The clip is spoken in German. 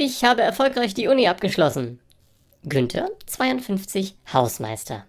Ich habe erfolgreich die Uni abgeschlossen. Günther, 52, Hausmeister.